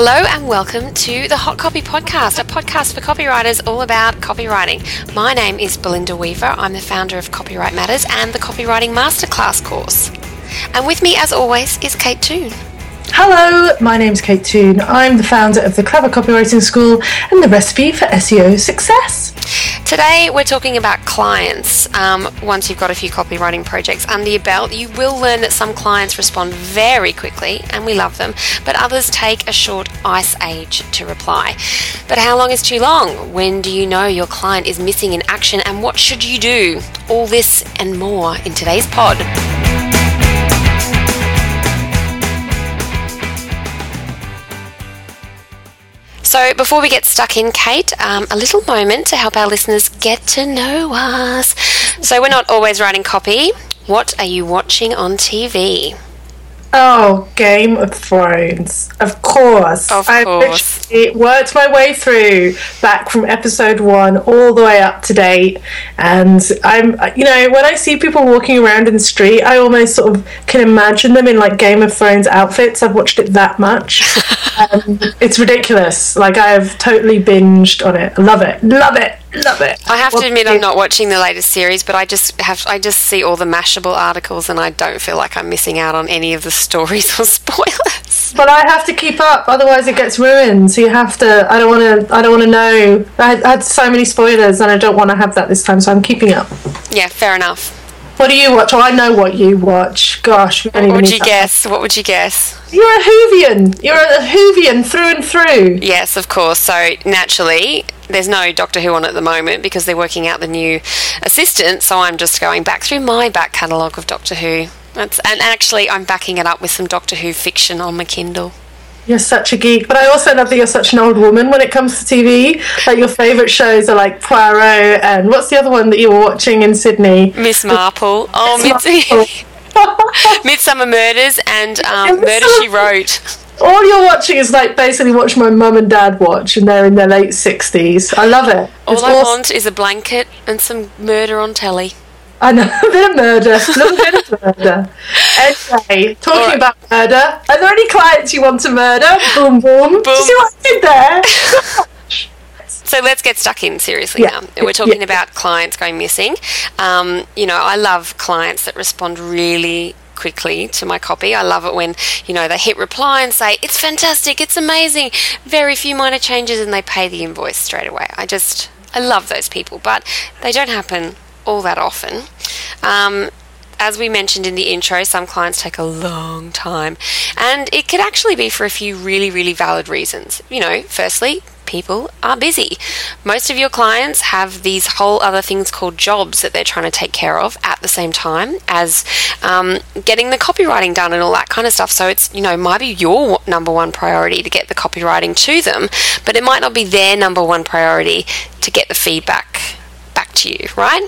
Hello and welcome to the Hot Copy Podcast, a podcast for copywriters all about copywriting. My name is Belinda Weaver. I'm the founder of Copywrite Matters and the Copywriting Masterclass course. And with me, as always, is Kate Toon. Hello, my name's Kate Toon. I'm the founder of the Clever Copywriting School and the recipe for SEO success. Today, we're talking about clients. Um, once you've got a few copywriting projects under your belt, you will learn that some clients respond very quickly, and we love them, but others take a short ice age to reply. But how long is too long? When do you know your client is missing in action, and what should you do? All this and more in today's pod. So, before we get stuck in, Kate, um, a little moment to help our listeners get to know us. So, we're not always writing copy. What are you watching on TV? Oh, Game of Thrones. Of course. Of I course. literally worked my way through back from episode one all the way up to date. And I'm, you know, when I see people walking around in the street, I almost sort of can imagine them in like Game of Thrones outfits. I've watched it that much. um, it's ridiculous. Like, I have totally binged on it. Love it. Love it. Love it. I have to Well, admit, I'm not watching the latest series, but I just have I just see all the Mashable articles, and I don't feel like I'm missing out on any of the stories or spoilers. But I have to keep up, otherwise it gets ruined. So you have to. I don't want to. I don't want to know. I I had so many spoilers, and I don't want to have that this time. So I'm keeping up. Yeah, fair enough. What do you watch? Oh, I know what you watch. Gosh, What would you guess? What would you guess? You're a Whovian. You're a Whovian through and through. Yes, of course. So naturally, there's no Doctor Who on at the moment because they're working out the new assistant. So I'm just going back through my back catalogue of Doctor Who. That's, and actually, I'm backing it up with some Doctor Who fiction on my Kindle. You're such a geek, but I also love that you're such an old woman when it comes to TV. Like your favourite shows are like Poirot and what's the other one that you were watching in Sydney? Miss Marple. Oh, Miss Mids- Marple. Midsomer Murders and um, Murder She Wrote. All you're watching is like basically watch my mum and dad watch, and they're in their late sixties. I love it. All It's I awesome. want is a blanket and some murder on telly. I know a bit of murder, a little bit of murder. Anyway, talking Alright. about murder, are there any clients you want to murder? Boom, boom. Do you see what I did there? So let's get stuck in seriously Yeah. now. We're talking Yeah. about clients going missing. Um, you know, I love clients that respond really quickly to my copy. I love it when, you know, they hit reply and say, it's fantastic, it's amazing, very few minor changes, and they pay the invoice straight away. I just, I love those people, but they don't happen all that often. Um, as we mentioned in the intro, some clients take a long time, and it could actually be for a few really, really valid reasons. You know, firstly, people are busy. Most of your clients have these whole other things called jobs that they're trying to take care of at the same time as um, getting the copywriting done and all that kind of stuff. So it's, you know, might be your number one priority to get the copywriting to them, but it might not be their number one priority to get the feedback back to you, right?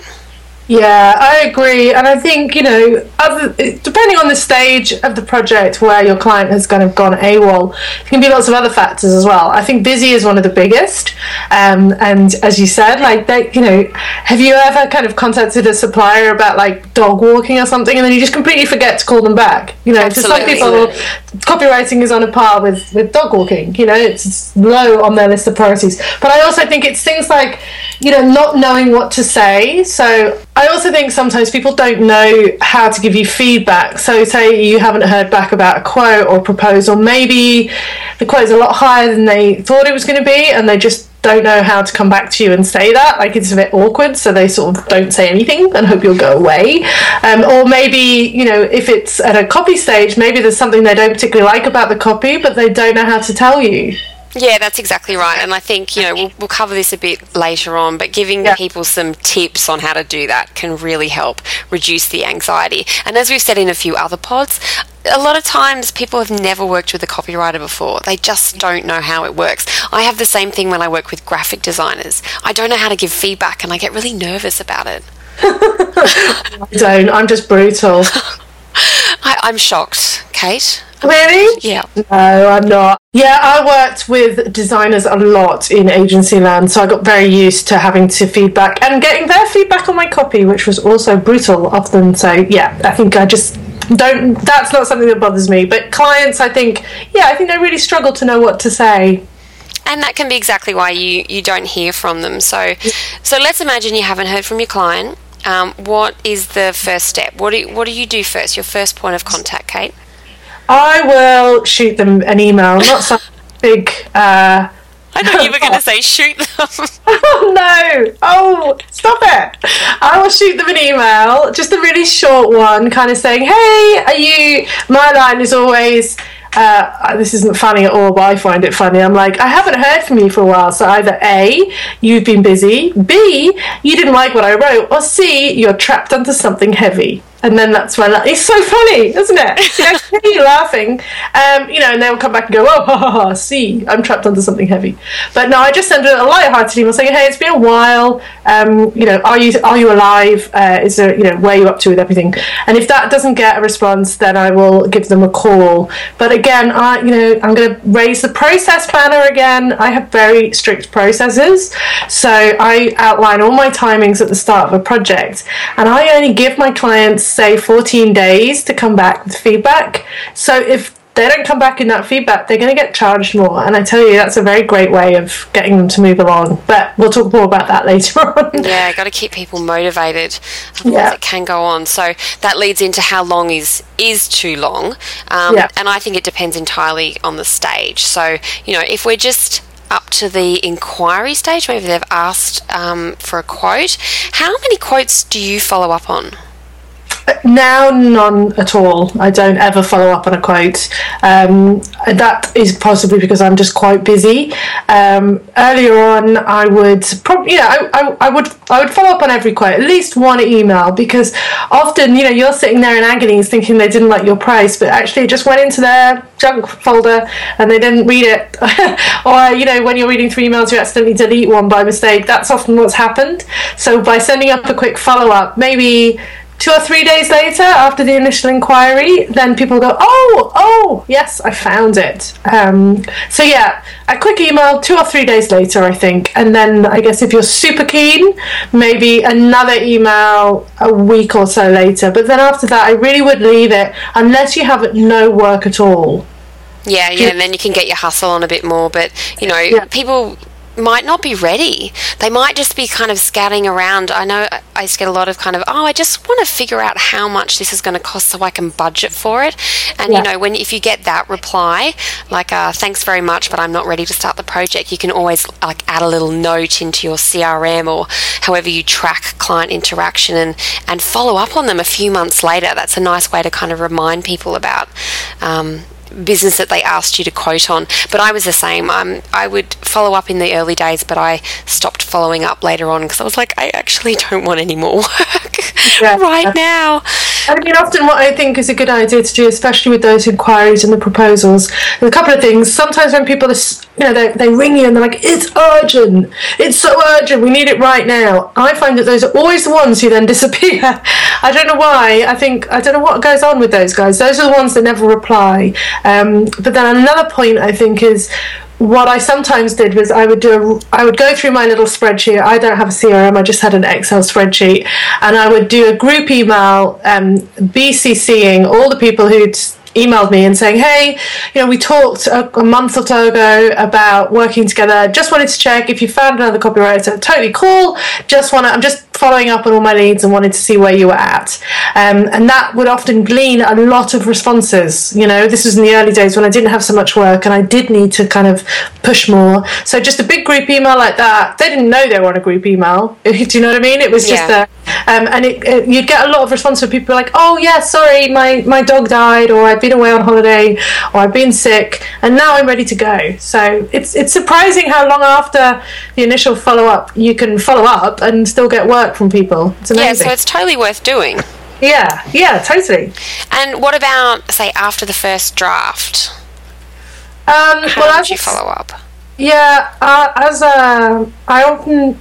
Yeah, I agree, and I think you know, other, depending on the stage of the project where your client has kind of gone AWOL, there can be lots of other factors as well. I think busy is one of the biggest, um, and as you said, like they, you know, have you ever kind of contacted a supplier about like dog walking or something, and then you just completely forget to call them back? You know, for some Absolutely. people, copywriting is on a par with with dog walking. You know, it's, it's low on their list of priorities. But I also think it's things like you know not knowing what to say. So I also think sometimes people don't know how to give you feedback. So say you haven't heard back about a quote or proposal, maybe the quote is a lot higher than they thought it was going to be, and they just don't know how to come back to you and say that. Like it's a bit awkward, so they sort of don't say anything and hope you'll go away. Um, or maybe, you know, if it's at a copy stage, maybe there's something they don't particularly like about the copy, but they don't know how to tell you. Yeah, that's exactly right. And I think, you know, we'll, we'll cover this a bit later on, but giving Yeah. people some tips on how to do that can really help reduce the anxiety. And as we've said in a few other pods, a lot of times people have never worked with a copywriter before. They just don't know how it works. I have the same thing when I work with graphic designers. I don't know how to give feedback and I get really nervous about it. I don't. I'm just brutal. I, I'm shocked, Kate. Really? Yeah. No, I'm not. Yeah, I worked with designers a lot in agency land, so I got very used to having to feedback and getting their feedback on my copy, which was also brutal often. So yeah, I think I just don't. That's not something that bothers me. But clients, I think, yeah, I think they really struggle to know what to say. And that can be exactly why you, you don't hear from them. So, so let's imagine you haven't heard from your client. Um, what is the first step? What do, you, what do you do first? Your first point of contact, Kate? I will shoot them an email, not some big. Uh, I thought you were going to say shoot them. oh no! Oh, stop it! I will shoot them an email, just a really short one, kind of saying, "Hey, are you?" My line is always. Uh, this isn't funny at all, but I find it funny. I'm like, I haven't heard from you for a while, so either A, you've been busy, B, you didn't like what I wrote, or C, you're trapped under something heavy and then that's when it's so funny, isn't it? You know, laughing, um, you know, and they'll come back and go, "Oh, ha, ha, ha, see, I'm trapped under something heavy." But no, I just send a light-hearted email saying, "Hey, it's been a while. Um, you know, are you are you alive? Uh, is there, you know, where are you up to with everything?" And if that doesn't get a response, then I will give them a call. But again, I, you know, I'm going to raise the process banner again. I have very strict processes, so I outline all my timings at the start of a project, and I only give my clients say 14 days to come back with feedback. So if they don't come back in that feedback, they're going to get charged more. And I tell you, that's a very great way of getting them to move along. But we'll talk more about that later on. Yeah, got to keep people motivated. Otherwise, yeah. it can go on. So that leads into how long is is too long. Um, yeah. And I think it depends entirely on the stage. So you know, if we're just up to the inquiry stage, maybe they've asked um, for a quote. How many quotes do you follow up on? Now, none at all. I don't ever follow up on a quote. Um, that is possibly because I'm just quite busy. Um, earlier on, I would probably, yeah, I, I, I, would, I would follow up on every quote, at least one email, because often, you know, you're sitting there in agony thinking they didn't like your price, but actually it just went into their junk folder and they didn't read it. or, you know, when you're reading through emails, you accidentally delete one by mistake. That's often what's happened. So by sending up a quick follow up, maybe two or three days later, after the initial inquiry, then people go, "Oh, oh, yes, I found it." Um, so yeah, a quick email two or three days later, I think, and then I guess if you're super keen, maybe another email a week or so later. But then after that, I really would leave it unless you have no work at all. Yeah, yeah, and then you can get your hustle on a bit more. But you know, yeah. people might not be ready. They might just be kind of scouting around. I know I get a lot of kind of, oh, I just want to figure out how much this is going to cost so I can budget for it. And yeah. you know, when if you get that reply, like, uh, thanks very much, but I'm not ready to start the project, you can always like add a little note into your CRM or however you track client interaction and and follow up on them a few months later. That's a nice way to kind of remind people about. Um, business that they asked you to quote on. But I was the same. Um, I would follow up in the early days, but I stopped following up later on because I was like, I actually don't want any more work yeah. right now. I mean, often what I think is a good idea to do, especially with those inquiries and the proposals, a couple of things. Sometimes when people, are, you know, they, they ring you and they're like, it's urgent, it's so urgent, we need it right now. I find that those are always the ones who then disappear. I don't know why. I think, I don't know what goes on with those guys. Those are the ones that never reply. Um, but then another point I think is what I sometimes did was I would do a, I would go through my little spreadsheet. I don't have a CRM. I just had an Excel spreadsheet, and I would do a group email, um, BCCing all the people who'd emailed me and saying, "Hey, you know, we talked a, a, month or so ago about working together. Just wanted to check if you found another copywriter. Totally cool. Just want to. I'm just following up on all my leads and wanted to see where you were at. Um, and that would often glean a lot of responses. You know, this was in the early days when I didn't have so much work and I did need to kind of push more. So just a big group email like that. They didn't know they were on a group email. Do you know what I mean? It was just yeah. a um, and it, it, you'd get a lot of response from people like, "Oh yeah, sorry, my my dog died, or I've been away on holiday, or I've been sick, and now I'm ready to go." So it's it's surprising how long after the initial follow up you can follow up and still get work from people. It's amazing. Yeah, so it's totally worth doing. Yeah, yeah, totally. And what about say after the first draft? Um, How well, did you follow up? Yeah, uh, as a, I often,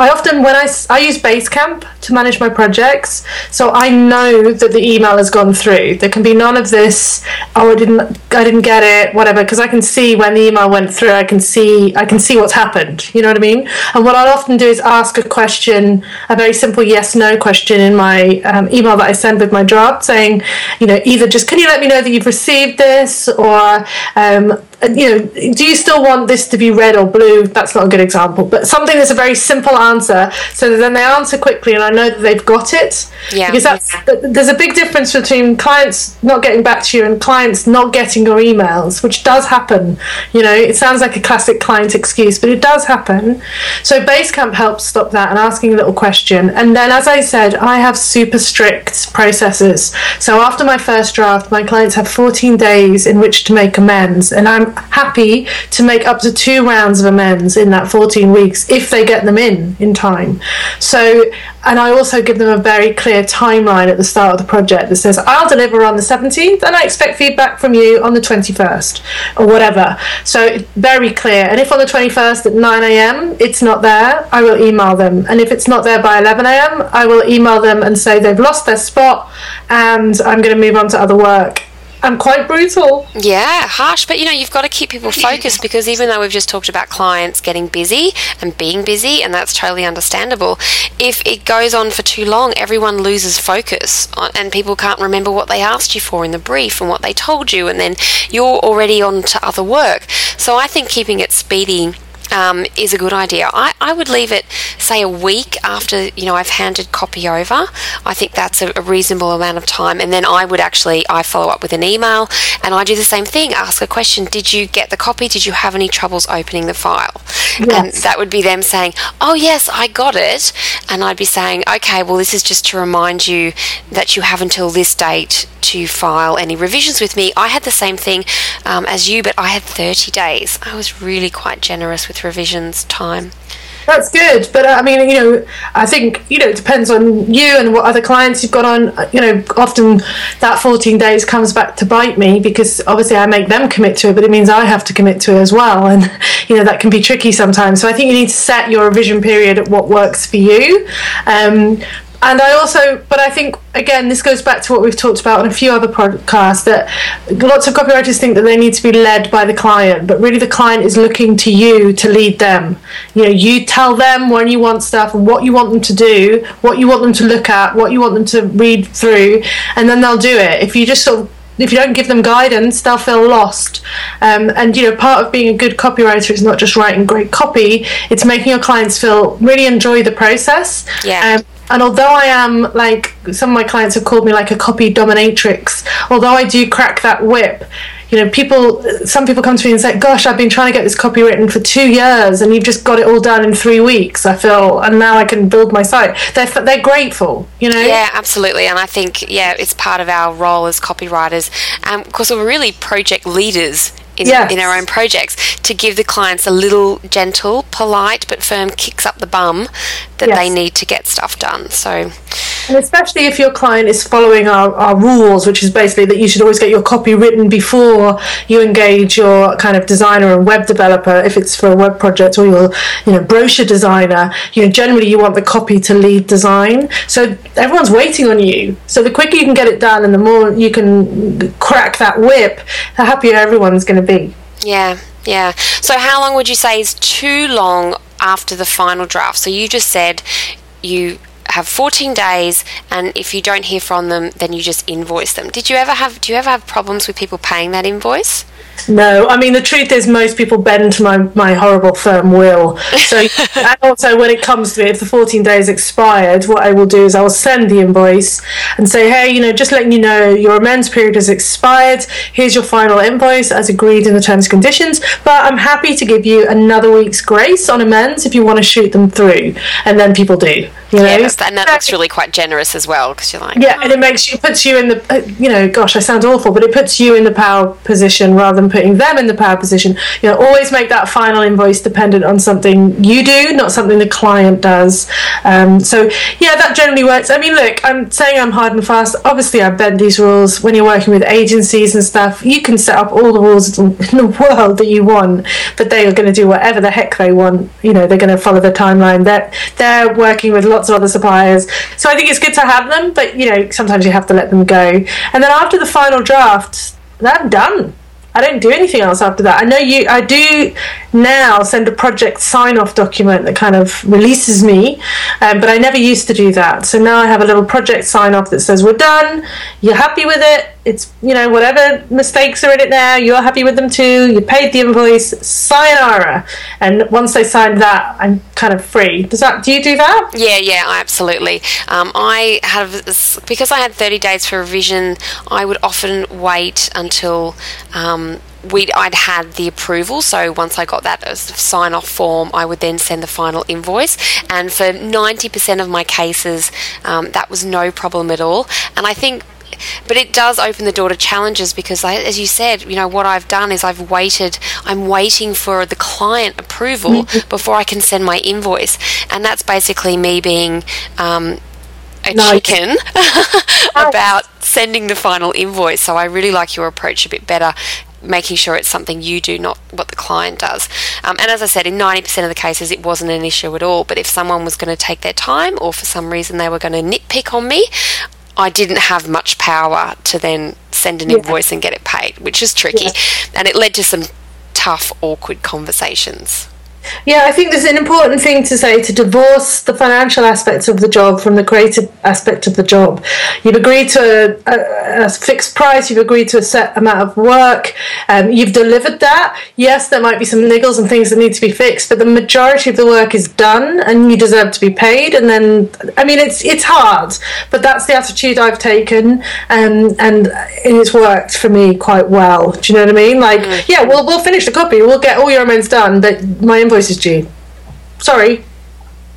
I often when I, I use Basecamp to manage my projects, so I know that the email has gone through. There can be none of this. Oh, I didn't, I didn't get it, whatever, because I can see when the email went through. I can see, I can see what's happened. You know what I mean? And what I'll often do is ask a question, a very simple yes/no question in my um, email that I send with my draft, saying, you know, either just can you let me know that you've received this, or um, Uh, you know, do you still want this to be red or blue? That's not a good example, but something that's a very simple answer, so that then they answer quickly, and I know that they've got it. Yeah. Because that's there's a big difference between clients not getting back to you and clients not getting your emails, which does happen. You know, it sounds like a classic client excuse, but it does happen. So Basecamp helps stop that and asking a little question, and then as I said, I have super strict processes. So after my first draft, my clients have 14 days in which to make amends, and I'm happy to make up to two rounds of amends in that 14 weeks if they get them in in time. So, and I also give them a very clear timeline at the start of the project that says, I'll deliver on the 17th and I expect feedback from you on the 21st or whatever. So, very clear. And if on the 21st at 9 a.m. it's not there, I will email them. And if it's not there by 11 a.m., I will email them and say they've lost their spot and I'm going to move on to other work I'm quite brutal. Yeah, harsh, but you know, you've got to keep people focused because even though we've just talked about clients getting busy and being busy, and that's totally understandable, if it goes on for too long, everyone loses focus uh, and people can't remember what they asked you for in the brief and what they told you, and then you're already on to other work. So I think keeping it speedy um, is a good idea. I, I would leave it, say, a week after you know I've handed copy over. I think that's a, a, reasonable amount of time, and then I would actually I follow up with an email, and I do the same thing. Ask a question: Did you get the copy? Did you have any troubles opening the file? Yes. And that would be them saying, "Oh yes, I got it," and I'd be saying, "Okay, well this is just to remind you that you have until this date to file any revisions with me." I had the same thing um, as you, but I had 30 days. I was really quite generous with revisions time. That's good, but uh, I mean, you know, I think you know it depends on you and what other clients you've got on. Uh, you know, often that 14 days comes back to bite me because obviously I make them commit to it, but it means I have to commit to it as well, and you know that can be tricky sometimes. So I think you need to set your revision period at what works for you. Um, and I also, but I think again, this goes back to what we've talked about on a few other podcasts that lots of copywriters think that they need to be led by the client, but really the client is looking to you to lead them. You know, you tell them when you want stuff and what you want them to do, what you want them to look at, what you want them to read through, and then they'll do it. If you just sort of if you don't give them guidance, they'll feel lost. Um, and you know, part of being a good copywriter is not just writing great copy; it's making your clients feel really enjoy the process. Yeah. Um, and although I am like some of my clients have called me like a copy dominatrix, although I do crack that whip, you know, people, some people come to me and say, "Gosh, I've been trying to get this copy written for two years, and you've just got it all done in three weeks." I feel, and now I can build my site. They're they're grateful, you know. Yeah, absolutely, and I think yeah, it's part of our role as copywriters, um, course, we're really project leaders in, yes. in, our own projects to give the clients a little gentle, polite, but firm kicks up the bum that yes. they need to get stuff done. So, and especially if your client is following our, our rules, which is basically that you should always get your copy written before you engage your kind of designer and web developer, if it's for a web project, or your you know brochure designer. You know, generally you want the copy to lead design, so everyone's waiting on you. So the quicker you can get it done, and the more you can crack that whip, the happier everyone's going to be. Yeah, yeah. So, how long would you say is too long after the final draft? So, you just said you have 14 days and if you don't hear from them then you just invoice them did you ever have do you ever have problems with people paying that invoice no, I mean the truth is most people bend to my, my horrible firm will. So and also when it comes to it, if the 14 days expired, what I will do is I will send the invoice and say, hey, you know, just letting you know your amends period has expired. Here's your final invoice as agreed in the terms and conditions. But I'm happy to give you another week's grace on amends if you want to shoot them through. And then people do. You know? Yeah, that's, and that looks really quite generous as well because you're like, Yeah, and it makes you puts you in the uh, you know, gosh, I sound awful, but it puts you in the power position rather than putting them in the power position. You know, always make that final invoice dependent on something you do, not something the client does. Um, so yeah, that generally works. I mean, look, I'm saying I'm hard and fast. Obviously, I bend these rules when you're working with agencies and stuff. You can set up all the rules in the world that you want, but they are going to do whatever the heck they want. You know, they're going to follow the timeline. They're they're working with lots of other suppliers, so I think it's good to have them. But you know, sometimes you have to let them go. And then after the final draft, I'm done. I don't do anything else after that. I know you. I do now send a project sign off document that kind of releases me, um, but I never used to do that. So now I have a little project sign off that says we're done. You're happy with it. It's you know whatever mistakes are in it now. You're happy with them too. You paid the invoice. Sayonara. And once they sign that, I'm kind of free. Does that? Do you do that? Yeah, yeah, absolutely. Um, I have because I had 30 days for revision. I would often wait until. Um, we I'd had the approval. So once I got that sign off form, I would then send the final invoice. And for 90% of my cases, um, that was no problem at all. And I think but it does open the door to challenges because I, as you said you know what i've done is i've waited i'm waiting for the client approval mm-hmm. before i can send my invoice and that's basically me being um, a nice. chicken about sending the final invoice so i really like your approach a bit better making sure it's something you do, not what the client does. Um, and as I said, in 90% of the cases, it wasn't an issue at all. But if someone was going to take their time or for some reason they were going to nitpick on me, I didn't have much power to then send an yeah. invoice and get it paid, which is tricky. Yeah. And it led to some tough, awkward conversations. Yeah, I think there's an important thing to say to divorce the financial aspects of the job from the creative aspect of the job. You've agreed to a, a, a fixed price, you've agreed to a set amount of work, um, you've delivered that. Yes, there might be some niggles and things that need to be fixed, but the majority of the work is done and you deserve to be paid. And then, I mean, it's it's hard, but that's the attitude I've taken, um, and it's worked for me quite well. Do you know what I mean? Like, mm. yeah, we'll, we'll finish the copy, we'll get all your amends done, but my invoice invoices due. Sorry.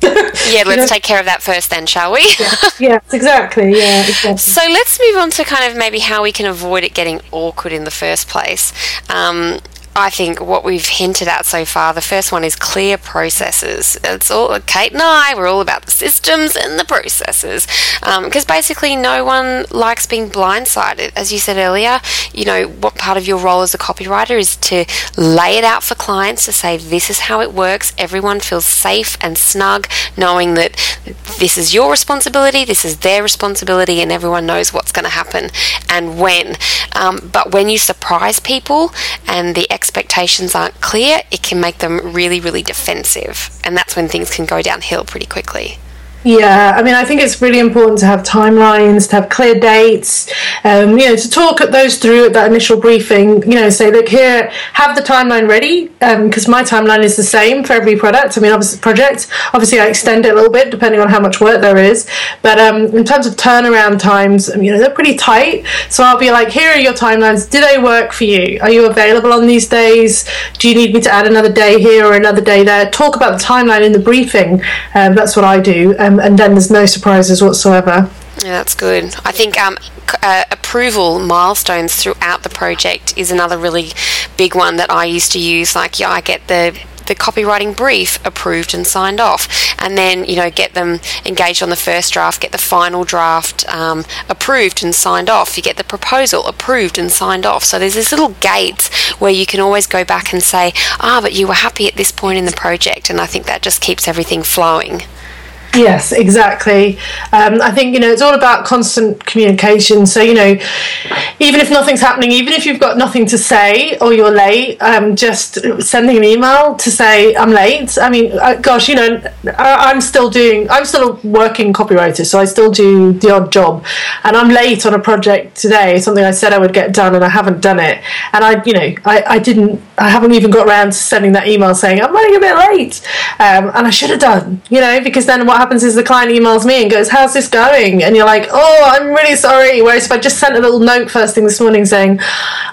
yeah, let's you know? take care of that first, then, shall we? yeah, yes, exactly. Yeah, exactly. So let's move on to kind of maybe how we can avoid it getting awkward in the first place. Um, I think what we've hinted at so far, the first one is clear processes. It's all Kate and I. We're all about the systems and the processes, because um, basically no one likes being blindsided. As you said earlier, you know what part of your role as a copywriter is to lay it out for clients to say this is how it works. Everyone feels safe and snug, knowing that this is your responsibility, this is their responsibility, and everyone knows what's going to happen and when. Um, but when you surprise people and the expectations aren't clear, it can make them really, really defensive. And that's when things can go downhill pretty quickly. Yeah, I mean, I think it's really important to have timelines, to have clear dates, um, you know, to talk at those through at that initial briefing, you know, say, look, here, have the timeline ready, because um, my timeline is the same for every product. I mean, obviously, project, obviously, I extend it a little bit depending on how much work there is. But um, in terms of turnaround times, you know, they're pretty tight. So I'll be like, here are your timelines. Do they work for you? Are you available on these days? Do you need me to add another day here or another day there? Talk about the timeline in the briefing. Um, that's what I do um, and then there's no surprises whatsoever. Yeah, that's good. I think um, uh, approval milestones throughout the project is another really big one that I used to use. Like, yeah, I get the the copywriting brief approved and signed off, and then you know get them engaged on the first draft, get the final draft um, approved and signed off. You get the proposal approved and signed off. So there's this little gates where you can always go back and say, ah, but you were happy at this point in the project, and I think that just keeps everything flowing. Yes, exactly. Um, I think you know it's all about constant communication. So you know, even if nothing's happening, even if you've got nothing to say or you're late, um, just sending an email to say I'm late. I mean, uh, gosh, you know, I, am still doing. I'm still a working copywriter, so I still do the odd job, and I'm late on a project today. Something I said I would get done, and I haven't done it. And I, you know, I, I didn't. I haven't even got around to sending that email saying I'm running a bit late, um, and I should have done. You know, because then what happens is the client emails me and goes, "How's this going?" And you're like, "Oh, I'm really sorry." Whereas if I just sent a little note first thing this morning saying,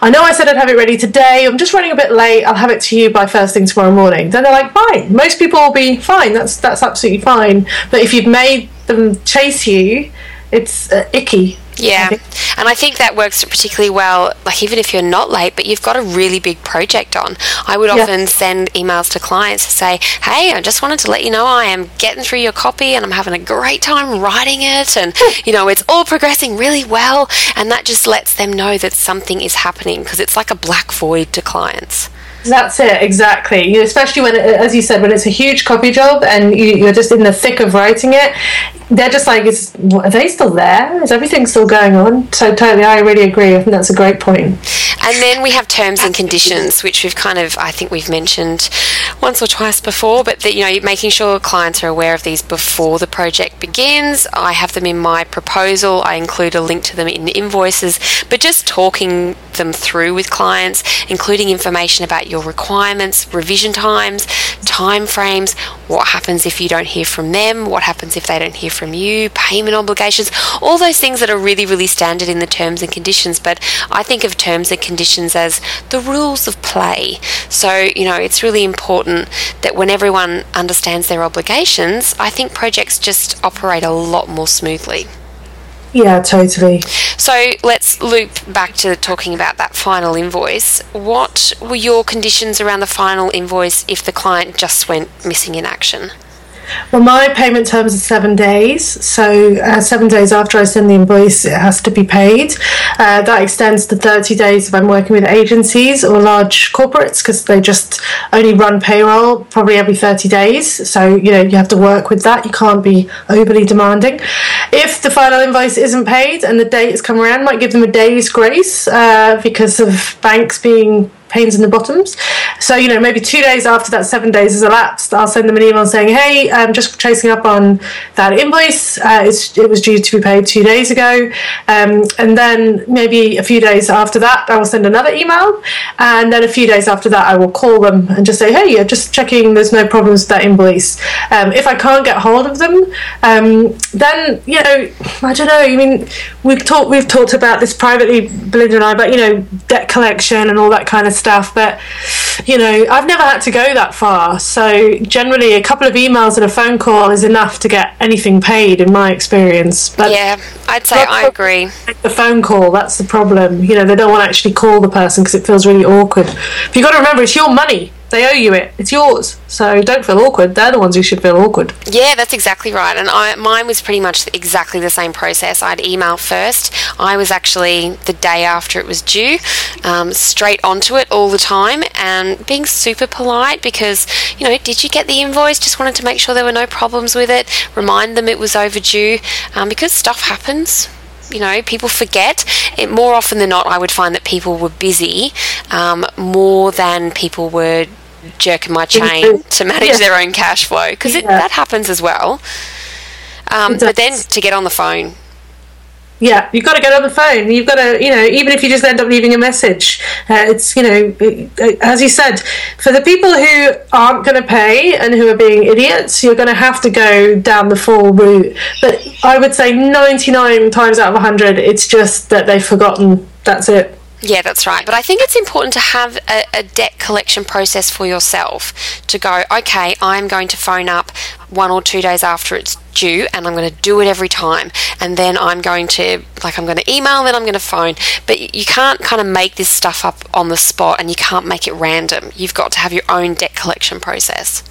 I know I said I'd have it ready today. I'm just running a bit late. I'll have it to you by first thing tomorrow morning. Then they're like, fine. Most people will be fine. That's that's absolutely fine. But if you've made them chase you, it's uh, icky. Yeah, and I think that works particularly well, like even if you're not late, but you've got a really big project on. I would often send emails to clients to say, hey, I just wanted to let you know I am getting through your copy and I'm having a great time writing it, and hmm. you know, it's all progressing really well, and that just lets them know that something is happening because it's like a black void to clients. That's it, exactly. You especially when, uh, as you said, when it's a huge copy job and you, are just in the thick of writing it, they're just like, is, are they still there? Is everything still going on? So, totally, I really agree. I think that's a great point. And then we have terms and conditions, which we've kind of, I think we've mentioned once or twice before, but that, you know, making sure clients are aware of these before the project begins. I have them in my proposal, I include a link to them in invoices, but just talking them through with clients, including information about your requirements, revision times, time frames, what happens if you don't hear from them, what happens if they don't hear from you, payment obligations, all those things that are really, really standard in the terms and conditions. But I think of terms and conditions as the rules of play. So, you know, it's really important that when everyone understands their obligations, I think projects just operate a lot more smoothly. Yeah, totally. So let's loop back to talking about that final invoice. What were your conditions around the final invoice if the client just went missing in action? Well, my payment terms are seven days. So, uh, seven days after I send the invoice, it has to be paid. Uh, that extends to 30 days if I'm working with agencies or large corporates because they just only run payroll probably every 30 days. So, you know, you have to work with that. You can't be overly demanding. If the final invoice isn't paid and the date has come around, might give them a day's grace uh, because of banks being pains in the bottoms. So, you know, maybe two days after that seven days has elapsed, I'll send them an email saying, hey, I'm just chasing up on that invoice. Uh, it was due to be paid two days ago. Um, and then maybe a few days after that, I will send another email. And then a few days after that, I will call them and just say, hey, I'm just checking there's no problems with that invoice. Um, if I can't get hold of them, um, then, you know, I don't know. I mean, we've talked, we've talked about this privately, Belinda and I, but, you know, debt collection and all that kind of stuff. But you know, I've never had to go that far. So generally, a couple of emails and a phone call is enough to get anything paid, in my experience. But yeah, I'd say I agree. The phone call, that's the problem. You know, they don't want to actually call the person because it feels really awkward. But you've got to remember, it's your money. They owe you it. It's yours. So don't feel awkward. They're the ones who should feel awkward. Yeah, that's exactly right. And I, mine was pretty much exactly the same process. I'd email first. I was actually the day after it was due, um, straight onto it all the time, and being super polite because you know, did you get the invoice? Just wanted to make sure there were no problems with it. Remind them it was overdue um, because stuff happens you know, people forget. It, more often than not, I would find that people were busy um, more than people were jerking my chain to manage yeah. their own cash flow because yeah. that happens as well. Um, but then to get on the phone yeah, you've got to get on the phone. You've got to, you know, even if you just end up leaving a message, uh, it's, you know, it, as you said, for the people who aren't going to pay and who are being idiots, you're going to have to go down the full route. But I would say 99 times out of 100, it's just that they've forgotten. That's it. Yeah, that's right. But I think it's important to have a, a, debt collection process for yourself to go, okay, I'm going to phone up one or two days after it's due and I'm going to do it every time. And then I'm going to, like, I'm going to email, then I'm going to phone. But you can't kind of make this stuff up on the spot and you can't make it random. You've got to have your own debt collection process.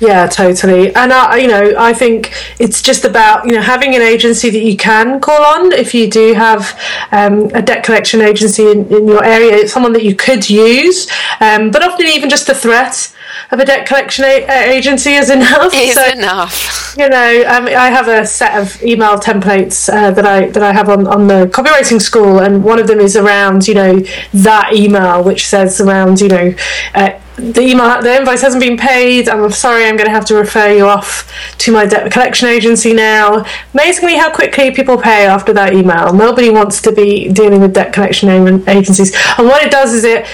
Yeah, totally. And I, you know, I think it's just about you know having an agency that you can call on if you do have um, a debt collection agency in, in your area. It's someone that you could use, um, but often even just the threat of a debt collection a- agency is enough. Is so, enough. You know, um, I have a set of email templates uh, that I that I have on, on the copywriting school, and one of them is around you know that email which says around you know. Uh, the email, the invoice hasn't been paid. I'm sorry, I'm going to have to refer you off to my debt collection agency now. Amazingly, how quickly people pay after that email. Nobody wants to be dealing with debt collection agencies. And what it does is it,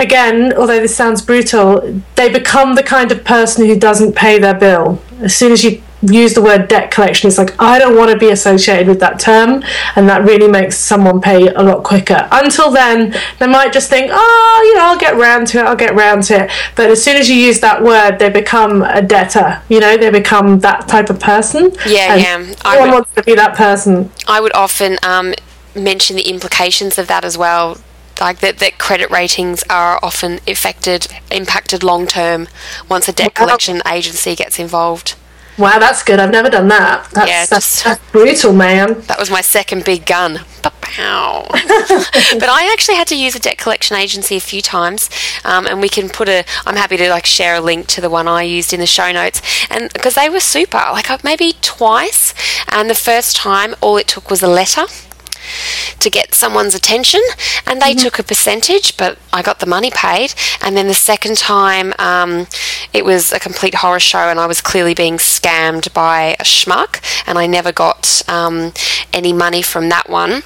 again, although this sounds brutal, they become the kind of person who doesn't pay their bill. As soon as you use the word debt collection, it's like I don't want to be associated with that term, and that really makes someone pay a lot quicker. Until then, they might just think, oh, you know, I'll get round to it, I'll get round to it. But as soon as you use that word, they become a debtor. You know, they become that type of person. Yeah, yeah. No I one would, wants to be that person. I would often um, mention the implications of that as well. Like that, that credit ratings are often affected, impacted long term once a debt Wow. collection agency gets involved. Wow, that's good. I've never done that. That's, Yeah, that's, just- that's brutal, man. That was my second big gun. But I actually had to use a debt collection agency a few times, um, and we can put a. I'm happy to like share a link to the one I used in the show notes, and because they were super. Like maybe twice, and the first time all it took was a letter to get someone's attention, and they took a percentage, but I got the money paid. And then the second time, um, it was a complete horror show, and I was clearly being scammed by a schmuck, and I never got um, any money from that one.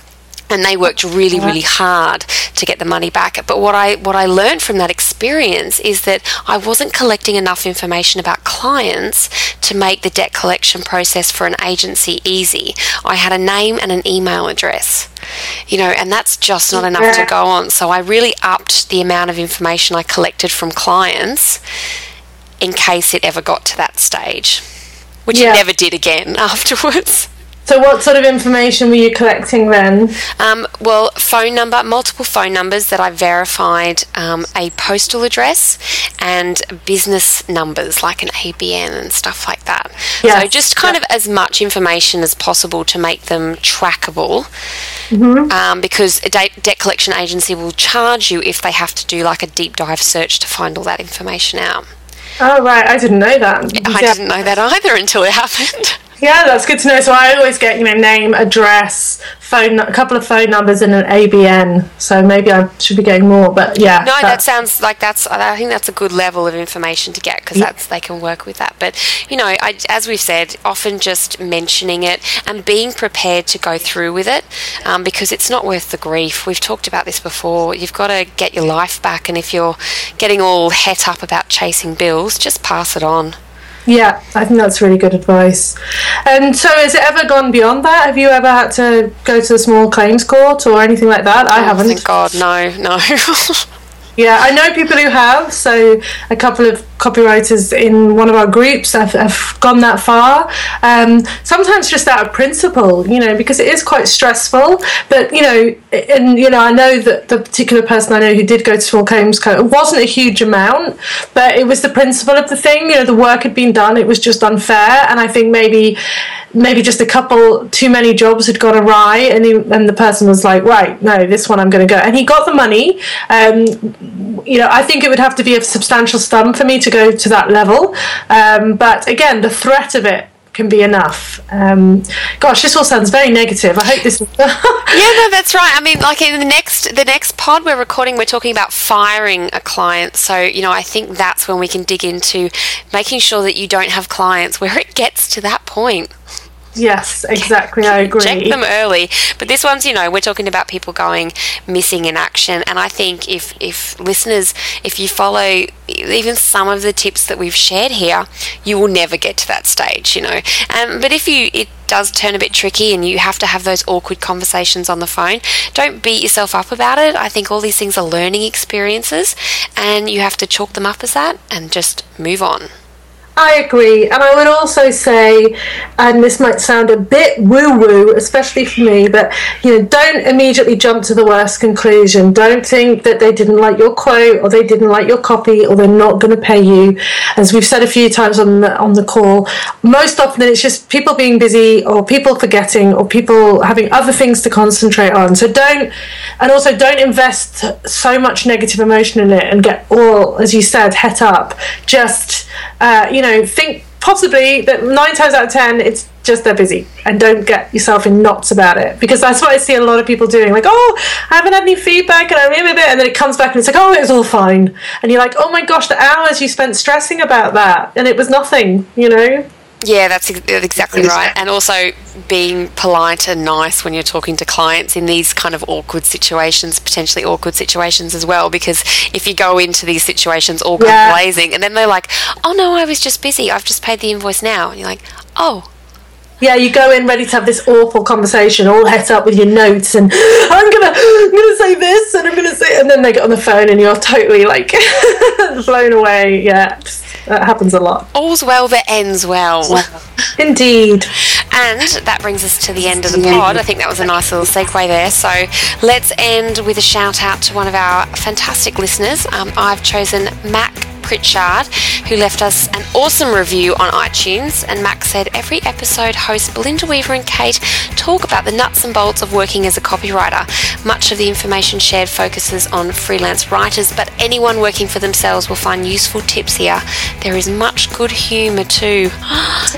And they worked really, uh-huh. really hard to get the money back. But what I what I learned from that experience is that I wasn't collecting enough information about clients to make the debt collection process for an agency easy. I had a name and an email address you know, and that's just not enough to go on. So I really upped the amount of information I collected from clients in case it ever got to that stage, which Yeah. it never did again afterwards. So, what sort of information were you collecting then? Um, well, phone number, multiple phone numbers that I verified, um, a postal address, and business numbers like an ABN and stuff like that. So just kind yeah. of as much information as possible to make them trackable. Mm-hmm. Um, because a debt, debt collection agency will charge you if they have to do like a deep dive search to find all that information out. Oh, right, I didn't know that. I yeah. didn't know that either until it happened. Yeah, that's good to know. So I always get you know name, address, phone, a couple of phone numbers, and an ABN. So maybe I should be getting more. But yeah, No, that sounds like that's. I think that's a good level of information to get because that's they can work with that. But you know, I, as we've said, often just mentioning it and being prepared to go through with it um, because it's not worth the grief. We've talked about this before. You've got to get your life back, and if you're getting all het up about chasing bills, just pass it on. Yeah, I think that's really good advice. And so, has it ever gone beyond that? Have you ever had to go to the small claims court or anything like that? I Oh, haven't. Thank God, no, no. Yeah, I know people who have. So a couple of copywriters in one of our groups have, have gone that far. Um, sometimes just out of principle, you know, because it is quite stressful. But you know, and you know, I know that the particular person I know who did go to small claims court it wasn't a huge amount, but it was the principle of the thing. You know, the work had been done; it was just unfair, and I think maybe maybe just a couple too many jobs had gone awry and, he, and the person was like right no this one i'm going to go and he got the money um, you know i think it would have to be a substantial sum for me to go to that level um, but again the threat of it can be enough um, gosh this all sounds very negative i hope this is Yeah, no, that's right. I mean, like in the next the next pod we're recording, we're talking about firing a client. So you know, I think that's when we can dig into making sure that you don't have clients where it gets to that point. Yes exactly i agree Check them early. But this one's, you know, we're talking about people going missing in action, and I think if if listeners, if you follow even some of the tips that we've shared here, you will never get to that stage, you know. Um, but if you it does turn a bit tricky and you have to have those awkward conversations on the phone, don't beat yourself up about it. I think all these things are learning experiences, and you have to chalk them up as that and just move on. I agree, and I would also say, and this might sound a bit woo-woo, especially for me, but you know, don't immediately jump to the worst conclusion. Don't think that they didn't like your quote, or they didn't like your copy, or they're not going to pay you. As we've said a few times on the on the call, most often it's just people being busy, or people forgetting, or people having other things to concentrate on. So don't, and also don't invest so much negative emotion in it and get all, as you said, het up. Just uh, you know, think possibly that nine times out of ten, it's just they're busy, and don't get yourself in knots about it because that's what I see a lot of people doing. Like, oh, I haven't had any feedback, and I remember it, and then it comes back and it's like, oh, it was all fine, and you're like, oh my gosh, the hours you spent stressing about that, and it was nothing, you know. Yeah, that's exactly right. And also being polite and nice when you're talking to clients in these kind of awkward situations, potentially awkward situations as well. Because if you go into these situations all yeah. blazing and then they're like, oh no, I was just busy. I've just paid the invoice now. And you're like, oh, yeah, you go in ready to have this awful conversation, all het up with your notes, and I'm gonna, I'm gonna say this, and I'm gonna say, and then they get on the phone, and you're totally like blown away. Yeah, that happens a lot. All's well that ends well. Indeed. And that brings us to the end of the pod. I think that was a nice little segue there. So let's end with a shout out to one of our fantastic listeners. Um, I've chosen Mac Pritchard, who left us an awesome review on iTunes. And Max said, Every episode, hosts Belinda Weaver and Kate talk about the nuts and bolts of working as a copywriter. Much of the information shared focuses on freelance writers, but anyone working for themselves will find useful tips here. There is much good humour too.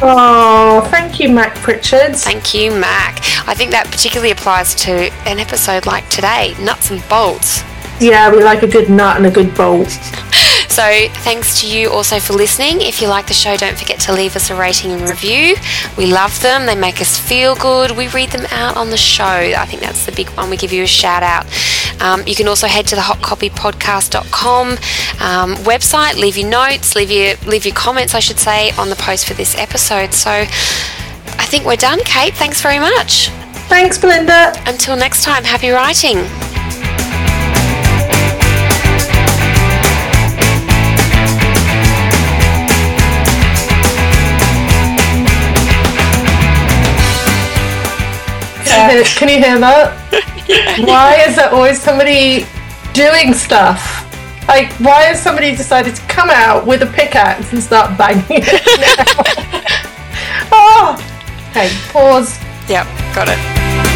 oh, thank you, Mac Pritchard. Thank you, Mac. I think that particularly applies to an episode like today nuts and bolts. Yeah, we like a good nut and a good bolt. So, thanks to you also for listening. If you like the show, don't forget to leave us a rating and review. We love them, they make us feel good. We read them out on the show. I think that's the big one. We give you a shout out. Um, you can also head to the hotcopypodcast.com um, website, leave your notes, leave your, leave your comments, I should say, on the post for this episode. So, I think we're done, Kate. Thanks very much. Thanks, Belinda. Until next time, happy writing. Hear, can you hear that? Why is there always somebody doing stuff? Like, why has somebody decided to come out with a pickaxe and start banging it? oh! Okay, pause. Yep, got it.